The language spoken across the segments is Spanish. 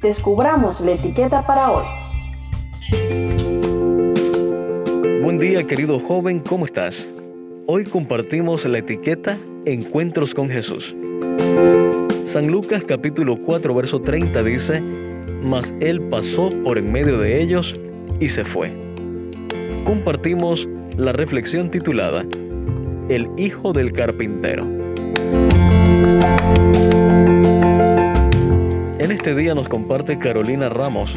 descubramos la etiqueta para hoy. Buen día querido joven, ¿cómo estás? Hoy compartimos la etiqueta Encuentros con Jesús. San Lucas capítulo 4 verso 30 dice, Mas él pasó por en medio de ellos y se fue. Compartimos la reflexión titulada El Hijo del Carpintero. En este día nos comparte Carolina Ramos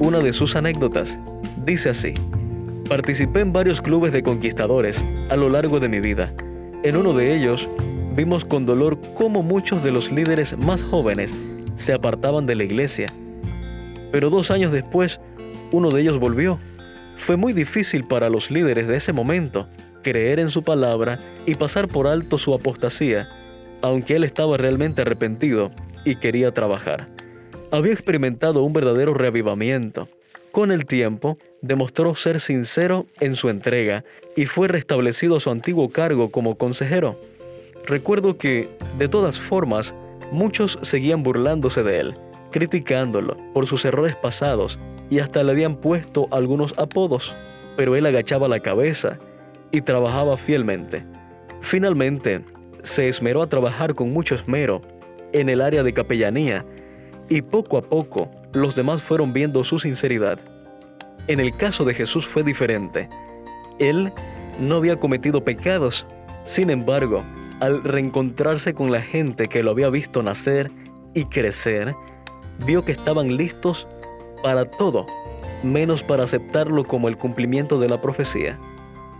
una de sus anécdotas. Dice así, participé en varios clubes de conquistadores a lo largo de mi vida. En uno de ellos vimos con dolor cómo muchos de los líderes más jóvenes se apartaban de la iglesia. Pero dos años después, uno de ellos volvió. Fue muy difícil para los líderes de ese momento creer en su palabra y pasar por alto su apostasía, aunque él estaba realmente arrepentido y quería trabajar. Había experimentado un verdadero reavivamiento. Con el tiempo, demostró ser sincero en su entrega y fue restablecido su antiguo cargo como consejero. Recuerdo que, de todas formas, muchos seguían burlándose de él, criticándolo por sus errores pasados y hasta le habían puesto algunos apodos, pero él agachaba la cabeza y trabajaba fielmente. Finalmente, se esmeró a trabajar con mucho esmero en el área de capellanía y poco a poco los demás fueron viendo su sinceridad. En el caso de Jesús fue diferente. Él no había cometido pecados, sin embargo, al reencontrarse con la gente que lo había visto nacer y crecer, vio que estaban listos para todo, menos para aceptarlo como el cumplimiento de la profecía.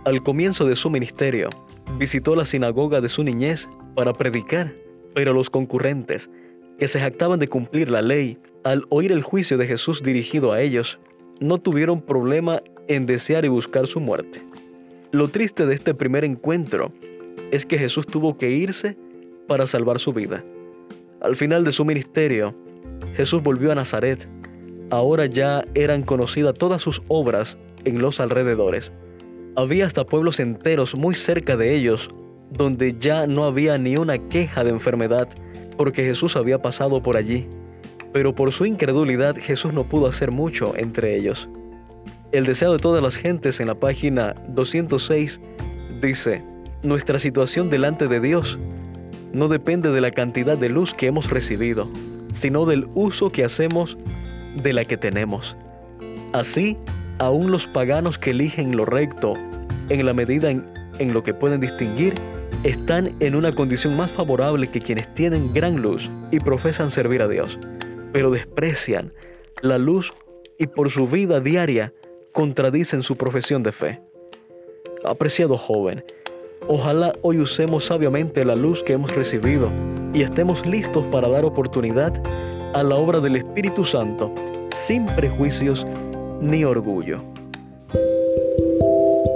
Al comienzo de su ministerio, visitó la sinagoga de su niñez para predicar, pero los concurrentes, que se jactaban de cumplir la ley, al oír el juicio de Jesús dirigido a ellos, no tuvieron problema en desear y buscar su muerte. Lo triste de este primer encuentro es que Jesús tuvo que irse para salvar su vida. Al final de su ministerio, Jesús volvió a Nazaret. Ahora ya eran conocidas todas sus obras en los alrededores. Había hasta pueblos enteros muy cerca de ellos, donde ya no había ni una queja de enfermedad, porque Jesús había pasado por allí. Pero por su incredulidad Jesús no pudo hacer mucho entre ellos. El deseo de todas las gentes en la página 206 dice, nuestra situación delante de Dios no depende de la cantidad de luz que hemos recibido, sino del uso que hacemos de la que tenemos. Así, aún los paganos que eligen lo recto, en la medida en, en, lo que pueden distinguir, están en una condición más favorable que quienes tienen gran luz y profesan servir a Dios, pero desprecian la luz y por su vida diaria contradicen su profesión de fe. Apreciado joven, ojalá hoy usemos sabiamente la luz que hemos recibido y estemos listos para dar oportunidad a la obra del Espíritu Santo sin prejuicios ni orgullo.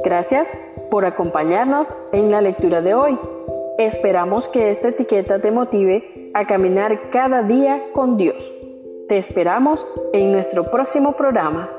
Gracias por acompañarnos en la lectura de hoy. Esperamos que esta etiqueta te motive a caminar cada día con Dios. Te esperamos en nuestro próximo programa.